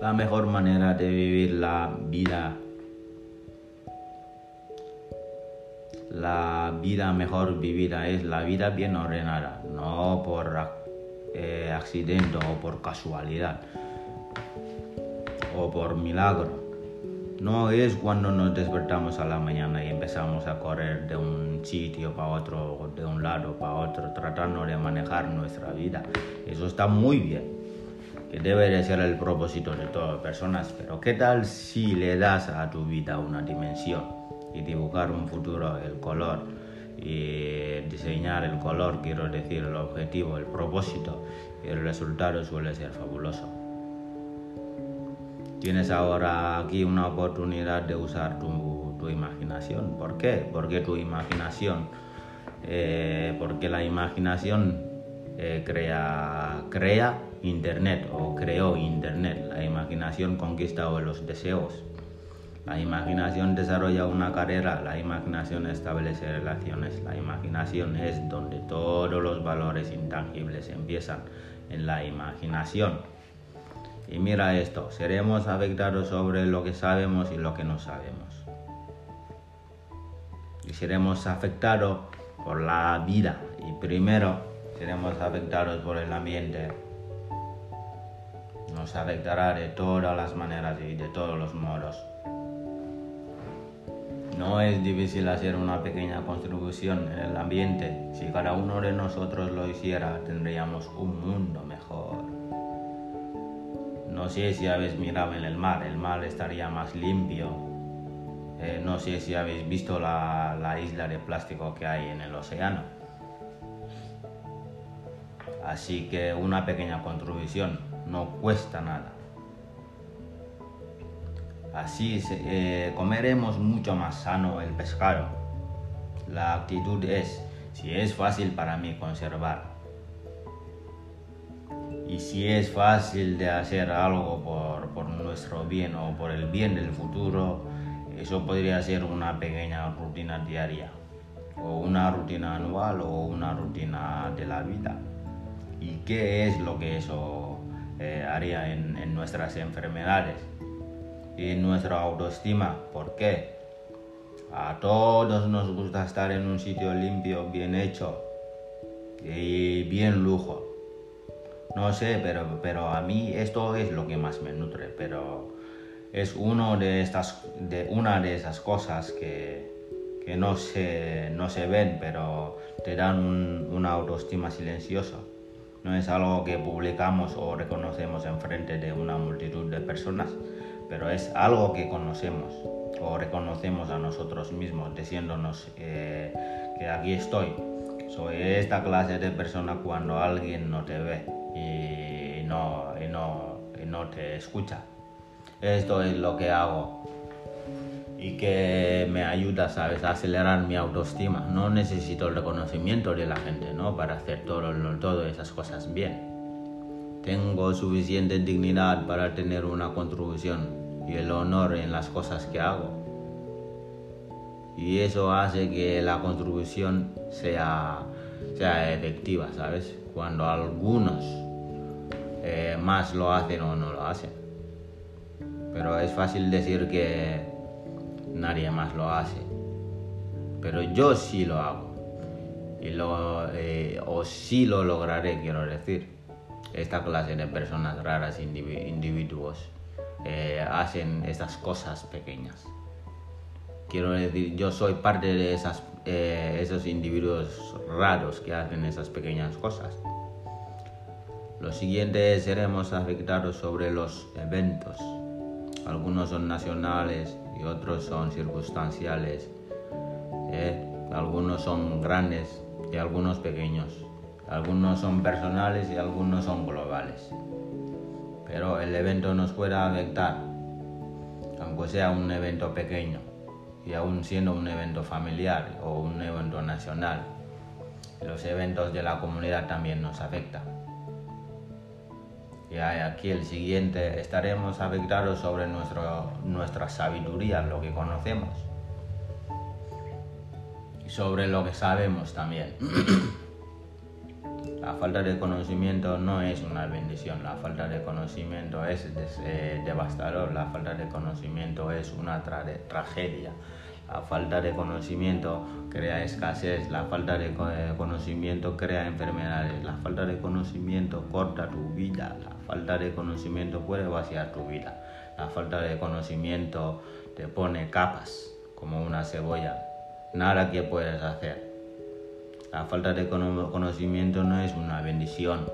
la mejor manera de vivir la vida. La vida mejor vivida es la vida bien ordenada, no por eh, accidente o por casualidad o por milagro. No es cuando nos despertamos a la mañana y empezamos a correr de un sitio para otro, de un lado para otro, tratando de manejar nuestra vida. Eso está muy bien, que debe de ser el propósito de todas las personas. Pero ¿qué tal si le das a tu vida una dimensión y dibujar un futuro, el color? y diseñar el color, quiero decir el objetivo, el propósito, el resultado suele ser fabuloso. Tienes ahora aquí una oportunidad de usar tu, tu imaginación. ¿Por qué? Porque tu imaginación, eh, porque la imaginación eh, crea, crea Internet o creó Internet. La imaginación conquista los deseos. La imaginación desarrolla una carrera, la imaginación establece relaciones, la imaginación es donde todos los valores intangibles empiezan, en la imaginación. Y mira esto, seremos afectados sobre lo que sabemos y lo que no sabemos. Y seremos afectados por la vida. Y primero seremos afectados por el ambiente. Nos afectará de todas las maneras y de todos los modos. No es difícil hacer una pequeña contribución en el ambiente. Si cada uno de nosotros lo hiciera, tendríamos un mundo mejor. No sé si habéis mirado en el mar, el mar estaría más limpio. Eh, no sé si habéis visto la, la isla de plástico que hay en el océano. Así que una pequeña contribución no cuesta nada. Así eh, comeremos mucho más sano el pescado. La actitud es, si es fácil para mí conservar, y si es fácil de hacer algo por, por, nuestro bien o por el bien del futuro, eso podría ser una pequeña rutina diaria, o una rutina anual o una rutina de la vida. ¿Y qué es lo que eso eh, haría en, nuestras enfermedades y en nuestra autoestima? ¿Por qué? A todos nos gusta estar en un sitio limpio, bien hecho y bien lujo no sé, pero, pero a mí esto es lo que más me nutre, pero es uno de estas, de una de esas cosas que, que no, se, no se ven, pero te dan una autoestima silenciosa. No es algo que publicamos o reconocemos en frente de una multitud de personas, pero es algo que conocemos o reconocemos a nosotros mismos, diciéndonos eh, que aquí estoy. Soy esta clase de persona cuando alguien no te ve y no, y no, y no te escucha. Esto es lo que hago y que me ayuda, ¿sabes?, a acelerar mi autoestima. No necesito el reconocimiento de la gente, ¿no?, para hacer todo, todas esas cosas bien. Tengo suficiente dignidad para tener una contribución y el honor en las cosas que hago. Y eso hace que la contribución sea, sea efectiva, ¿sabes? Cuando algunos eh, más lo hacen o no lo hacen. Pero es fácil decir que nadie más lo hace. Pero yo sí lo hago. Y lo, eh, o sí lo lograré, quiero decir. Esta clase de personas raras, individuos, eh, hacen estas cosas pequeñas. Quiero decir, yo soy parte de esas, esos individuos raros que hacen esas pequeñas cosas. Lo siguiente seremos afectados sobre los eventos. Algunos son nacionales y otros son circunstanciales. ¿eh? Algunos son grandes y algunos pequeños. Algunos son personales y algunos son globales. Pero el evento nos puede afectar, aunque sea un evento pequeño y aún siendo un evento familiar o un evento nacional. Los eventos de la comunidad también nos afectan. Y aquí el siguiente estaremos afectados sobre nuestro, nuestra sabiduría, lo que conocemos. Y sobre lo que sabemos también. La falta de conocimiento no es una bendición, la falta de conocimiento es eh, devastador, la falta de conocimiento es una tragedia. La falta de conocimiento crea escasez, la falta de eh, conocimiento crea enfermedades, la falta de conocimiento corta tu vida, la falta de conocimiento puede vaciar tu vida, la falta de conocimiento te pone capas como una cebolla, nada que puedes hacer. La falta de conocimiento no es una bendición.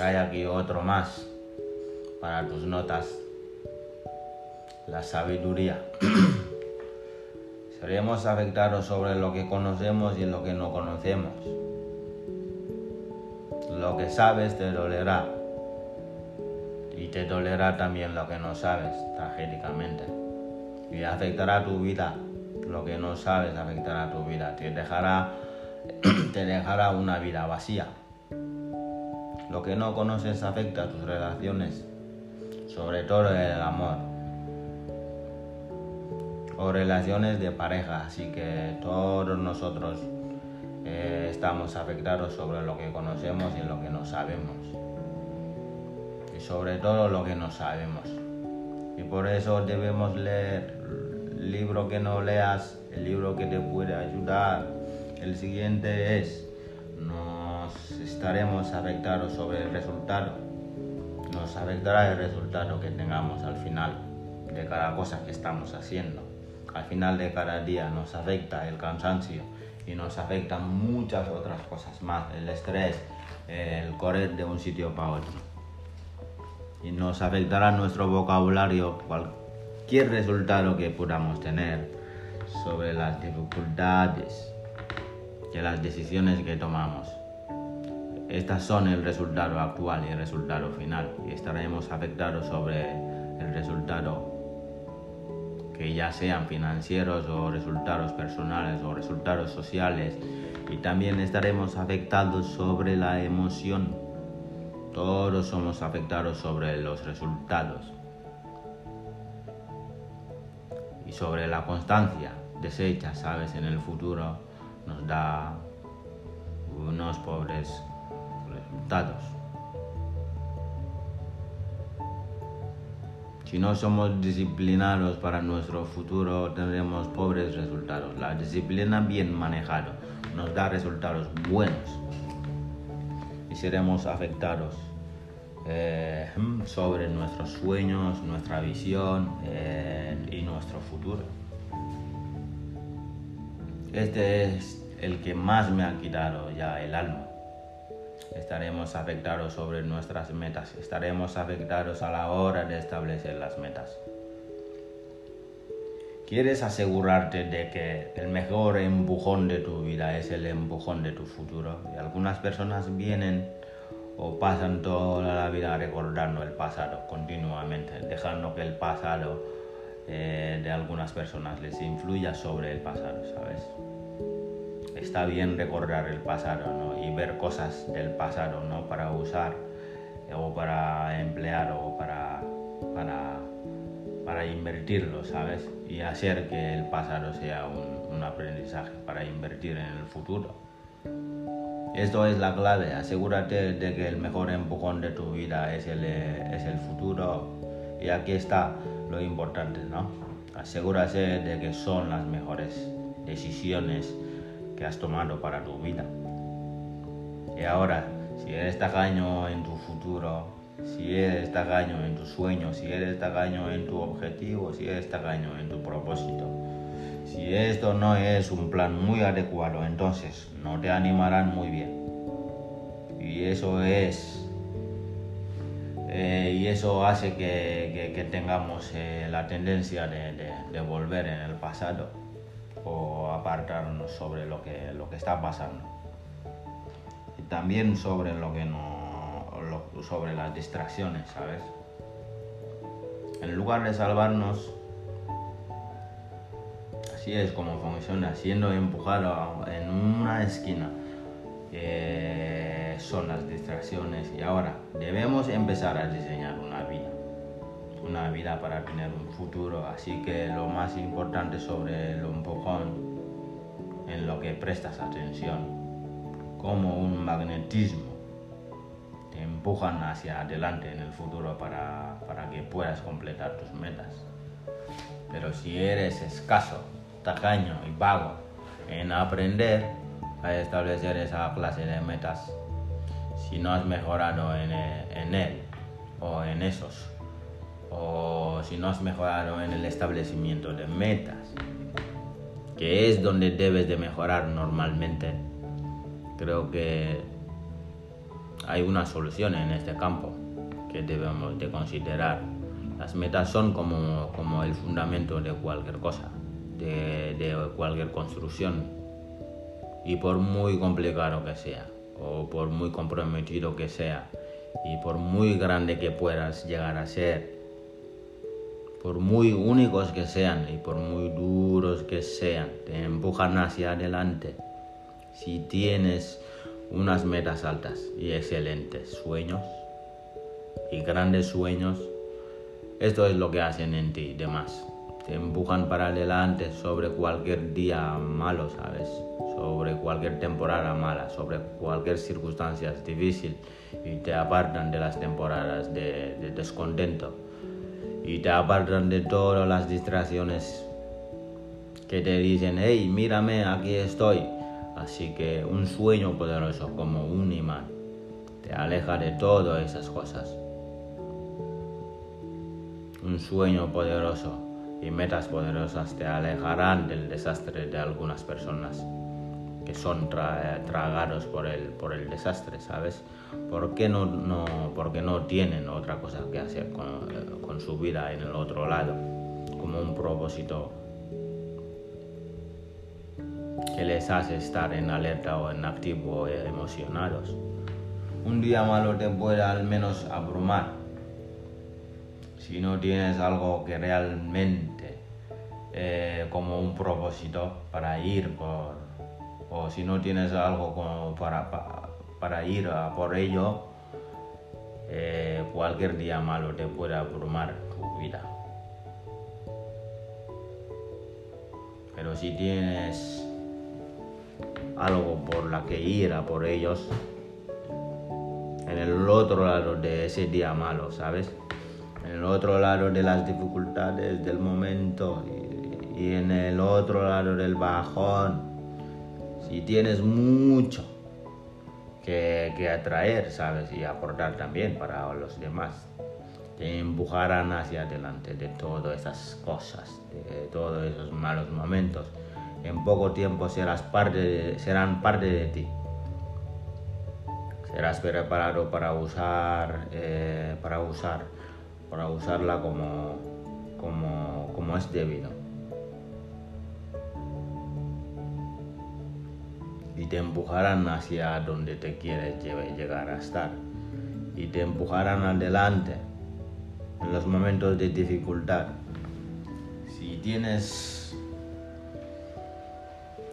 Hay aquí otro más para tus notas la sabiduría. Seremos afectados sobre lo que conocemos y lo que no conocemos. Lo que sabes te dolerá y te dolerá también lo que no sabes tragédicamente y afectará tu vida. Lo que no sabes afectará tu vida, te dejará, te dejará una vida vacía. Lo que no conoces afecta a tus relaciones, sobre todo el amor o relaciones de pareja, así que todos nosotros eh, estamos afectados sobre lo que conocemos y lo que no sabemos. Y sobre todo lo que no sabemos. Y por eso debemos leer el libro que no leas, el libro que te puede ayudar. El siguiente es, nos estaremos afectados sobre el resultado. Nos afectará el resultado que tengamos al final de cada cosa que estamos haciendo al final de cada día nos afecta el cansancio y nos afecta muchas otras cosas más, el estrés, el correr de un sitio para otro. Y nos afectará nuestro vocabulario, cualquier resultado que podamos tener sobre las dificultades de las decisiones que tomamos. Estas son el resultado actual y el resultado final y estaremos afectados sobre el resultado que ya sean financieros o resultados personales o resultados sociales. Y también estaremos afectados sobre la emoción. Todos somos afectados sobre los resultados. Y sobre la constancia deshecha, sabes, en el futuro nos da unos pobres resultados. Si no somos disciplinados para nuestro futuro, tendremos pobres resultados. La disciplina bien manejada nos da resultados buenos y seremos afectados eh, sobre nuestros sueños, nuestra visión eh, y nuestro futuro. Este es el que más me ha quitado ya el alma estaremos afectados sobre nuestras metas, estaremos afectados a la hora de establecer las metas. ¿Quieres asegurarte de que el mejor empujón de tu vida es el empujón de tu futuro? Y algunas personas vienen o pasan toda la vida recordando el pasado continuamente, dejando que el pasado eh, de algunas personas les influya sobre el pasado, ¿sabes? Está bien recordar el pasado y ver cosas del pasado ¿no? para usar o para emplear o para, para, para invertirlo, ¿sabes? Y hacer que el pasado sea un, un aprendizaje para invertir en el futuro. Esto es la clave, asegúrate de que el mejor empujón de tu vida es el, es el futuro y aquí está lo importante, ¿no? Asegúrate de que son las mejores decisiones que has tomado para tu vida. Y ahora, si eres tacaño en tu futuro, si eres tacaño en tus sueños, si eres tacaño en tu objetivo, si eres tacaño en tu propósito, si esto no es un plan muy adecuado, entonces no te animarán muy bien. Y eso es... Eh, y eso hace que, tengamos eh, la tendencia de volver en el pasado apartarnos sobre lo que, lo que está pasando. Y también sobre lo que no, sobre las distracciones, ¿sabes? En lugar de salvarnos, así es como funciona, siendo empujado en una esquina. son las distracciones y ahora debemos empezar a diseñar una una vida para tener un futuro. Así que lo más importante sobre el empujón, en lo que prestas atención, como un magnetismo te empujan hacia adelante en el futuro para, para que puedas completar tus metas. Pero si eres escaso, tacaño y vago en aprender a establecer esa clase de metas, si no has mejorado en, en él o en esos, o si no has mejorado en el establecimiento de metas, que es donde debes de mejorar normalmente, creo que hay una solución en este campo que debemos de considerar. Las metas son como, como el fundamento de cualquier cosa, de, de cualquier construcción. Y por muy complicado que sea, o por muy comprometido que sea, y por muy grande que puedas llegar a ser, por muy únicos que sean y por muy duros que sean, te empujan hacia adelante. Si tienes unas metas altas y excelentes sueños y grandes sueños, esto es lo que hacen en ti, demás. Te empujan para adelante sobre cualquier día malo, ¿sabes? Sobre cualquier temporada mala, sobre cualquier circunstancia difícil y te apartan de las temporadas de, de descontento y te apartan de todas las distracciones que te dicen, hey, mírame, aquí estoy. Así que un sueño poderoso como un imán te aleja de todas esas cosas. Un sueño poderoso y metas poderosas te alejarán del desastre de algunas personas que son tragados por el, por el desastre, ¿sabes? Porque no, no, porque no tienen otra cosa que hacer con, su vida en el otro lado, como un propósito que les hace estar en alerta o en activo o emocionados. Un día malo te puede al menos abrumar si no tienes algo que realmente eh, como un propósito para ir por o si no tienes algo como para, para, ir por ello, eh, cualquier día malo te puede abrumar tu vida. Pero si tienes algo por la que ir a por ellos, en el otro lado de ese día malo, ¿sabes? En el otro lado de las dificultades del momento y en el otro lado del bajón si tienes mucho que, atraer, ¿sabes? Y aportar también para los demás, te empujarán hacia adelante de todas esas cosas, de todos esos malos momentos. En poco tiempo serás parte serán parte de ti. Serás preparado para usar, eh, para usar, para usarla como, como, como es debido. Y te empujarán hacia donde te quieres llegar a estar y te empujarán adelante en los momentos de dificultad. Si tienes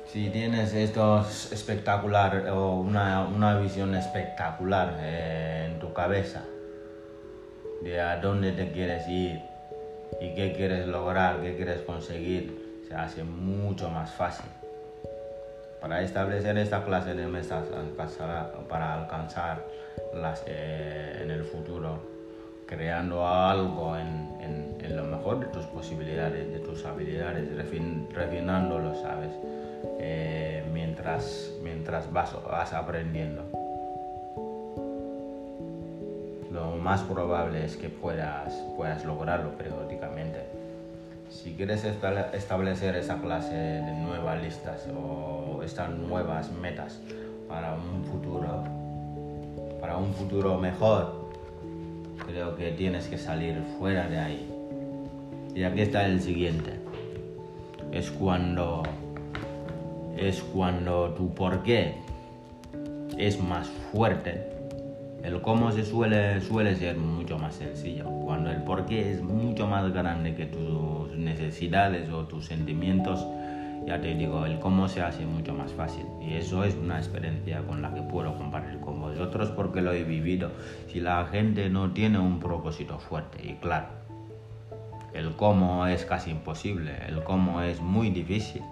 si tienes esto espectacular o una, una visión espectacular en tu cabeza de a dónde te quieres ir y qué quieres lograr, qué quieres conseguir, se hace mucho más fácil para establecer esta clase de metas para alcanzarlas en el futuro, creando algo en, lo mejor de tus posibilidades, de tus habilidades, refinándolo, ¿sabes? Eh, mientras, mientras vas, vas aprendiendo. Lo más probable es que puedas, puedas lograrlo periódicamente si quieres establecer esa clase de nuevas listas o estas nuevas metas para un futuro, para un futuro mejor, creo que tienes que salir fuera de ahí. Y aquí está el siguiente. Es cuando es cuando tu por qué es más fuerte el cómo se suele, suele ser mucho más sencillo. Cuando el por qué es mucho más grande que tus necesidades o tus sentimientos, ya te digo, el cómo se hace mucho más fácil. Y eso es una experiencia con la que puedo compartir con vosotros porque lo he vivido. Si la gente no tiene un propósito fuerte y claro, el cómo es casi imposible, el cómo es muy difícil.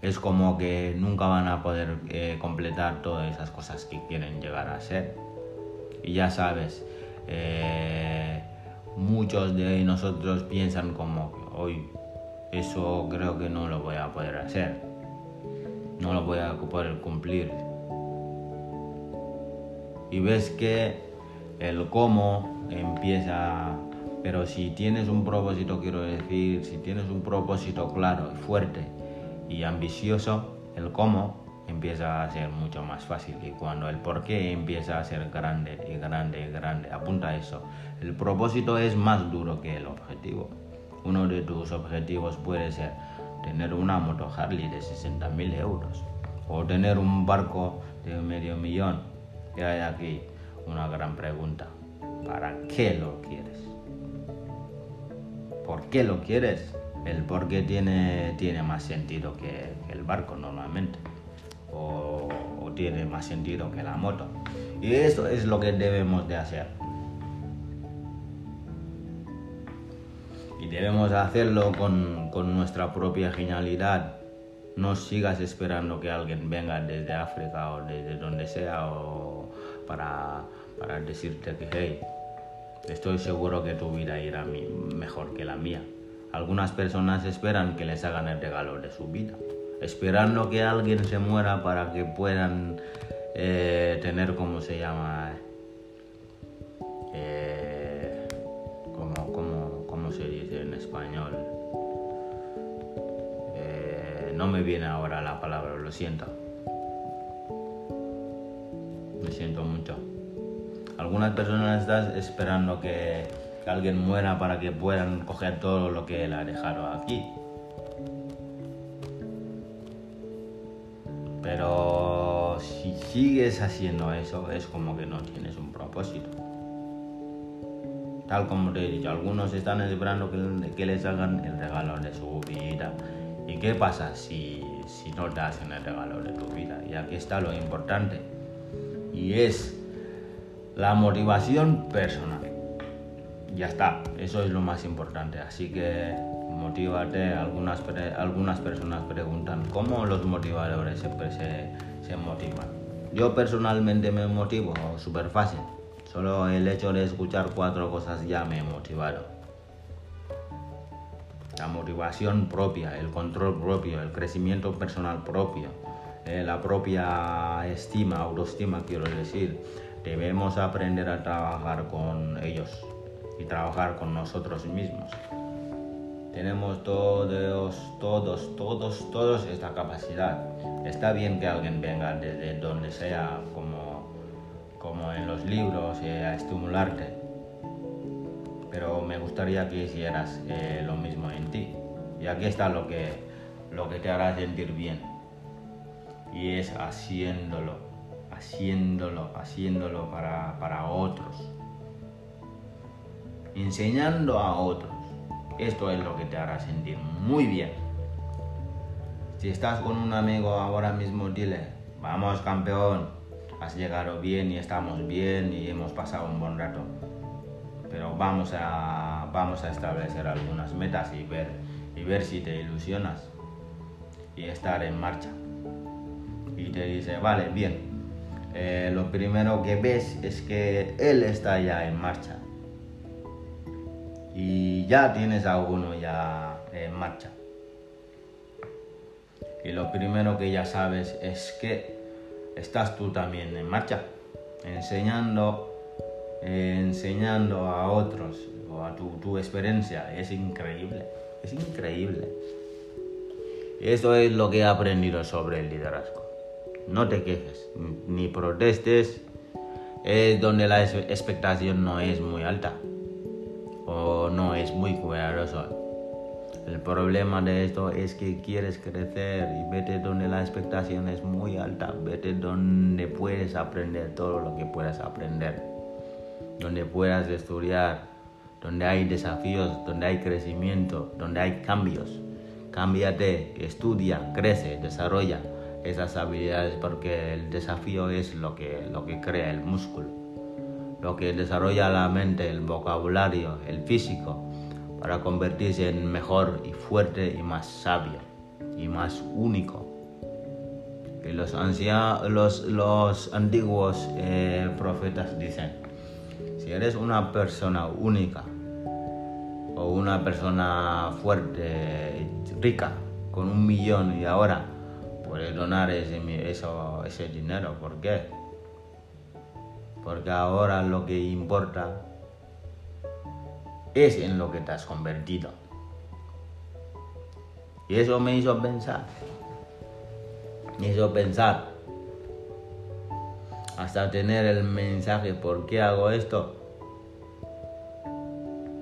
es como que nunca van a poder eh, completar todas esas cosas que quieren llegar a ser. Y ya sabes, eh, muchos de nosotros piensan como que hoy eso creo que no lo voy a poder hacer, no lo voy a poder cumplir. Y ves que el cómo empieza, pero si tienes un propósito, quiero decir, si tienes un propósito claro fuerte y ambicioso, el cómo empieza a ser mucho más fácil y cuando el por qué empieza a ser grande y grande y grande, apunta a eso. El propósito es más duro que el objetivo. Uno de tus objetivos puede ser tener una moto Harley de 60.000 euros o tener un barco de medio millón. Y hay aquí una gran pregunta. ¿Para qué lo quieres? ¿Por qué lo quieres? El por qué tiene, tiene más sentido que el barco normalmente o, tiene más sentido que la moto. Y eso es lo que debemos de hacer. Y debemos hacerlo con, con nuestra propia genialidad. No sigas esperando que alguien venga desde África o desde donde sea o para, para decirte que, hey, estoy seguro que tu vida irá mejor que la mía. Algunas personas esperan que les hagan el regalo de su vida esperando que alguien se muera para que puedan eh, tener, ¿cómo se llama? Eh, no me viene ahora la palabra, lo siento. Me siento mucho. Algunas personas están esperando que, que alguien muera para que puedan coger todo lo que él ha dejado aquí. Pero si sigues haciendo eso, es como que no tienes un propósito. Tal como te he dicho, algunos están esperando que, les hagan el regalo de su vida. ¿Y qué pasa si, si no te hacen el regalo de tu vida? Y aquí está lo importante. Y es la motivación personal. Ya está, eso es lo más importante. Así que motívate. Algunas, algunas personas preguntan cómo los motivadores siempre se, se motivan. Yo personalmente me motivo súper fácil. Solo el hecho de escuchar cuatro cosas ya me motivaron. La motivación propia, el control propio, el crecimiento personal propio, eh, la propia estima, autoestima quiero decir. Debemos aprender a trabajar con ellos y trabajar con nosotros mismos. Tenemos todos, todos, todos, todos esta capacidad. Está bien que alguien venga desde donde sea, como, como en los libros, eh, a estimularte. Pero me gustaría que hicieras eh, lo mismo en ti. Y aquí está lo que, lo que te hará sentir bien. Y es haciéndolo, haciéndolo, haciéndolo para, para otros. Enseñando a otros esto es lo que te hará sentir muy bien. Si estás con un amigo ahora mismo, dile, vamos campeón, has llegado bien y estamos bien y hemos pasado un buen rato. Pero vamos a, vamos a establecer algunas metas y ver, y ver si te ilusionas y estar en marcha. Y te dice, vale, bien. Eh, lo primero que ves es que él está ya en marcha y ya tienes a uno ya en marcha. Y lo primero que ya sabes es que estás tú también en marcha, enseñando, enseñando a otros o a tu, tu experiencia. Es increíble, es increíble. Eso es lo que he aprendido sobre el liderazgo. No te quejes, ni protestes, es donde la expectación no es muy alta o no es muy cuidadoso. El problema de esto es que quieres crecer y vete donde la expectación es muy alta, vete donde puedes aprender todo lo que puedas aprender, donde puedas estudiar, donde hay desafíos, donde hay crecimiento, donde hay cambios. Cámbiate, estudia, crece, desarrolla esas habilidades porque el desafío es lo que, lo que crea el músculo lo que desarrolla la mente, el vocabulario, el físico, para convertirse en mejor y fuerte y más sabio y más único. Y los, ancianos, los, antiguos eh, profetas dicen, si eres una persona única o una persona fuerte, rica, con un millón y ahora puedes donar ese, eso, ese dinero, ¿por qué? Porque ahora lo que importa es en lo que te has convertido. Y eso me hizo pensar. Me hizo pensar. Hasta tener el mensaje, ¿por qué hago esto?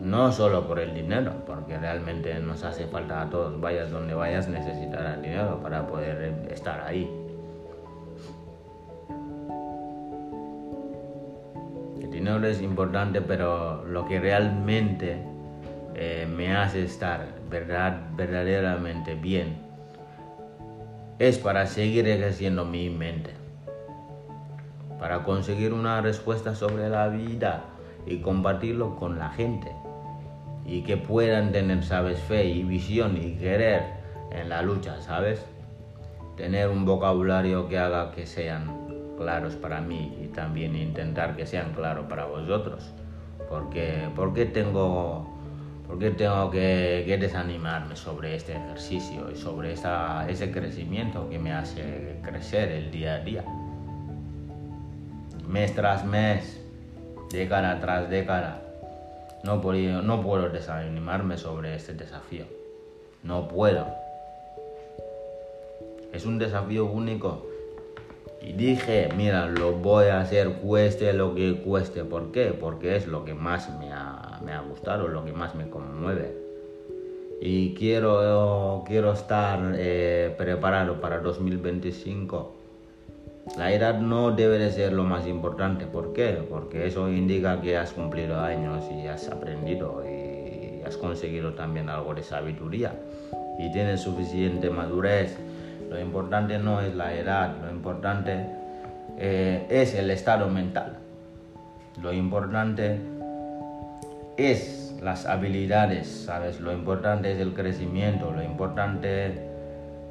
No solo por el dinero, porque realmente nos hace falta a todos. Vayas donde vayas, necesitarás dinero para poder estar ahí. Dinero es importante, pero lo que realmente eh, me hace estar verdad, verdaderamente bien es para seguir ejerciendo mi mente, para conseguir una respuesta sobre la vida y compartirlo con la gente. Y que puedan tener, sabes, fe y visión y querer en la lucha, ¿sabes? Tener un vocabulario que haga que sean claros para mí y también intentar que sean claros para vosotros. Porque, porque tengo ¿Por qué tengo que, desanimarme sobre este ejercicio y sobre ese crecimiento que me hace crecer el día a día? Mes tras mes, década tras década, no no puedo desanimarme sobre este desafío. No puedo. Es un desafío único y dije, mira, lo voy a hacer cueste lo que cueste. ¿Por qué? Porque es lo que más me ha, me ha gustado, lo que más me conmueve. Y quiero, quiero estar eh, preparado para 2025. La edad no debe de ser lo más importante. ¿Por qué? Porque eso indica que has cumplido años y has aprendido y has conseguido también algo de sabiduría. Y tienes suficiente madurez lo importante no es la edad, lo importante eh, es el estado mental. Lo importante es las habilidades, ¿sabes? Lo importante es el crecimiento, lo importante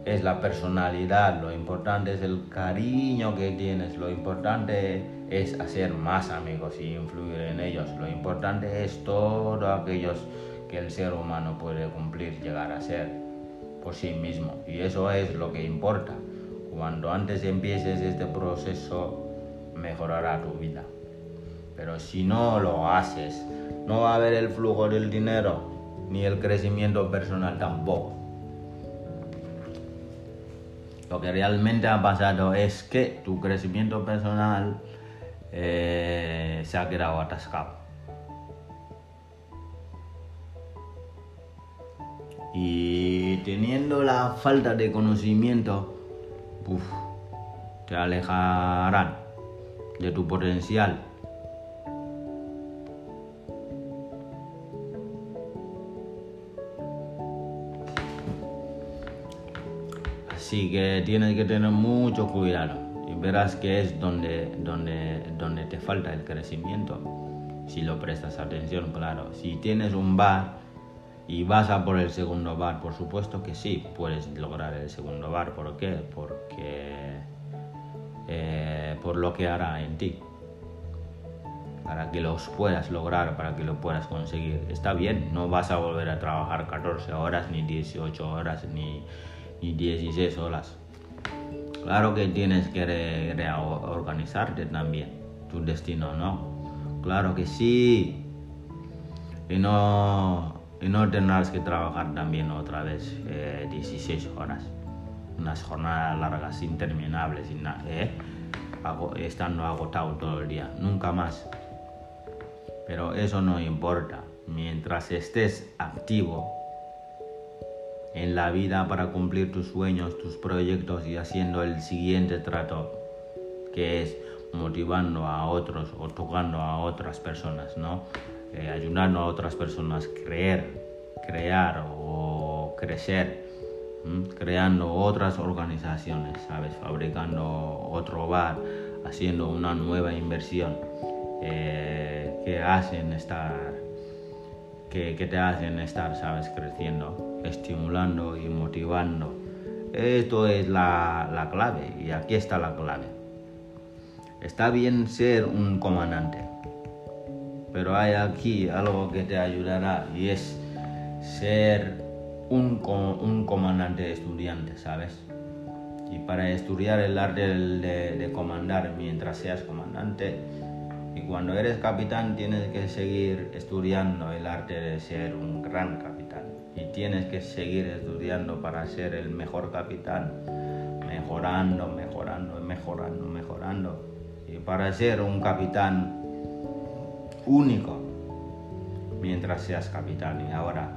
es la personalidad, lo importante es el cariño que tienes, lo importante es hacer más amigos y influir en ellos, lo importante es todo aquellos que el ser humano puede cumplir, llegar a ser por sí mismo. Y eso es lo que importa. Cuando antes empieces este proceso, mejorará tu vida. Pero si no lo haces, no va a haber el flujo del dinero ni el crecimiento personal tampoco. Lo que realmente ha pasado es que tu crecimiento personal eh, se ha quedado atascado. Y teniendo la falta de conocimiento, te alejarán de tu potencial. Así que tienes que tener mucho cuidado y verás que es donde, donde, donde te falta el crecimiento. Si lo prestas atención, claro. Si tienes un bar, y vas a por el segundo bar, por supuesto que sí, puedes lograr el segundo bar. ¿Por qué? Porque eh, por lo que hará en ti. Para que los puedas lograr, para que lo puedas conseguir. Está bien, no vas a volver a trabajar 14 horas, ni 18 horas, ni, ni 16 horas. Claro que tienes que reorganizarte también, tu destino, ¿no? Claro que sí. Y no, y no tendrás que trabajar también otra vez 16 eh, horas. Unas jornadas largas, interminables, ¿eh? estando agotado todo el día. Nunca más. Pero eso no importa. Mientras estés activo en la vida para cumplir tus sueños, tus proyectos y haciendo el siguiente trato, que es motivando a otros o tocando a otras personas, ¿no? Eh, ayudando a otras personas a creer, crear o crecer, creando otras organizaciones, ¿sabes? Fabricando otro bar, haciendo una nueva inversión eh, que hacen estar, que, te hacen estar, ¿sabes? Creciendo, estimulando y motivando Esto es la clave y aquí está la clave. Está bien ser un comandante, pero hay aquí algo que te ayudará y es ser un, comandante estudiante, ¿sabes? Y para estudiar el arte de, de, comandar mientras seas comandante, y cuando eres capitán tienes que seguir estudiando el arte de ser un gran capitán. Y tienes que seguir estudiando para ser el mejor capitán, mejorando, mejorando, mejorando, mejorando. Y para ser un capitán único mientras seas capitán. Y ahora,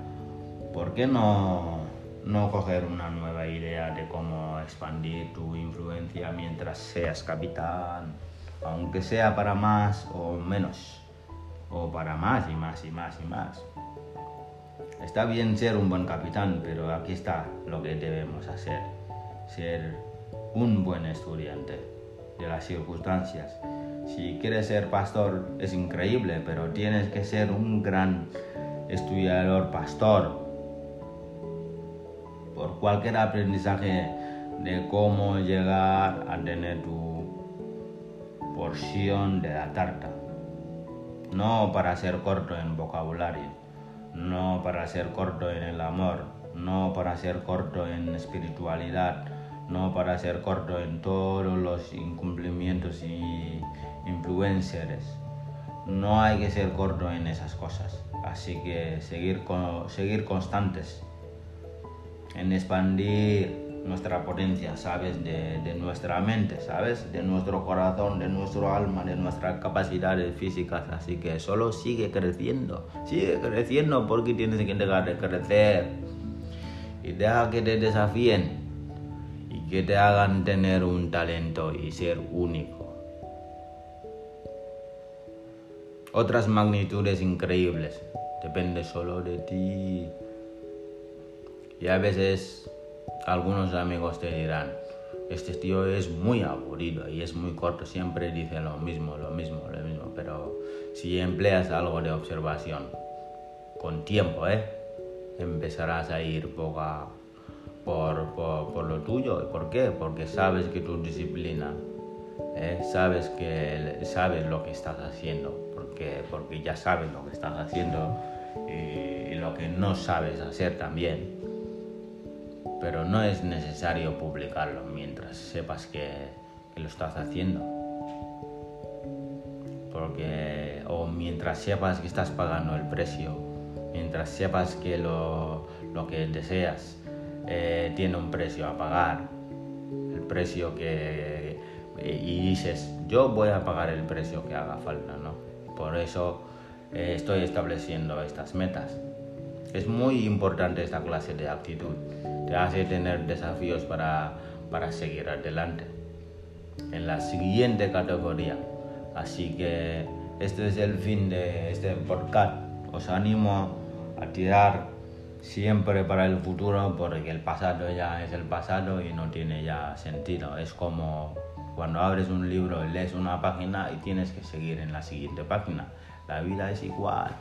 ¿por qué no, no coger una nueva idea de cómo expandir tu influencia mientras seas capitán? Aunque sea para más o menos, o para más y más y más y más. Está bien ser un buen capitán, pero aquí está lo que debemos hacer. Ser un buen estudiante de las circunstancias. Si quieres ser pastor es increíble, pero tienes que ser un gran estudiador pastor por cualquier aprendizaje de cómo llegar a tener tu porción de la tarta. No para ser corto en vocabulario, no para ser corto en el amor, no para ser corto en espiritualidad, no para ser corto en todos los incumplimientos y influencers. No hay que ser corto en esas cosas. Así que seguir, seguir constantes en expandir nuestra potencia, ¿sabes? De, nuestra mente, ¿sabes? De nuestro corazón, de nuestro alma, de nuestras capacidades físicas. Así que solo sigue creciendo, sigue creciendo porque tienes que dejar de crecer. Y deja que te desafíen que te hagan tener un talento y ser único. Otras magnitudes increíbles. Depende solo de ti. Y a veces algunos amigos te dirán, este tío es muy aburrido y es muy corto, siempre dice lo mismo, lo mismo, lo mismo, pero si empleas algo de observación con tiempo, ¿eh? empezarás a ir poco por, por, lo tuyo. ¿Por qué? Porque sabes que tu disciplina, ¿eh? sabes, que, sabes lo que estás haciendo, porque, porque ya sabes lo que estás haciendo y lo que no sabes hacer también pero no es necesario publicarlo mientras sepas que, lo estás haciendo. Porque, o mientras sepas que estás pagando el precio, mientras sepas que lo, que deseas eh, tiene un precio a pagar, el precio que, y dices, yo voy a pagar el precio que haga falta, ¿no? Por eso eh, estoy estableciendo estas metas. Es muy importante esta clase de actitud te hace tener desafíos para, para seguir adelante en la siguiente categoría. Así que este es el fin de este podcast. Os animo a tirar siempre para el futuro porque el pasado ya es el pasado y no tiene ya sentido. Es como cuando abres un libro lees una página y tienes que seguir en la siguiente página. La vida es igual.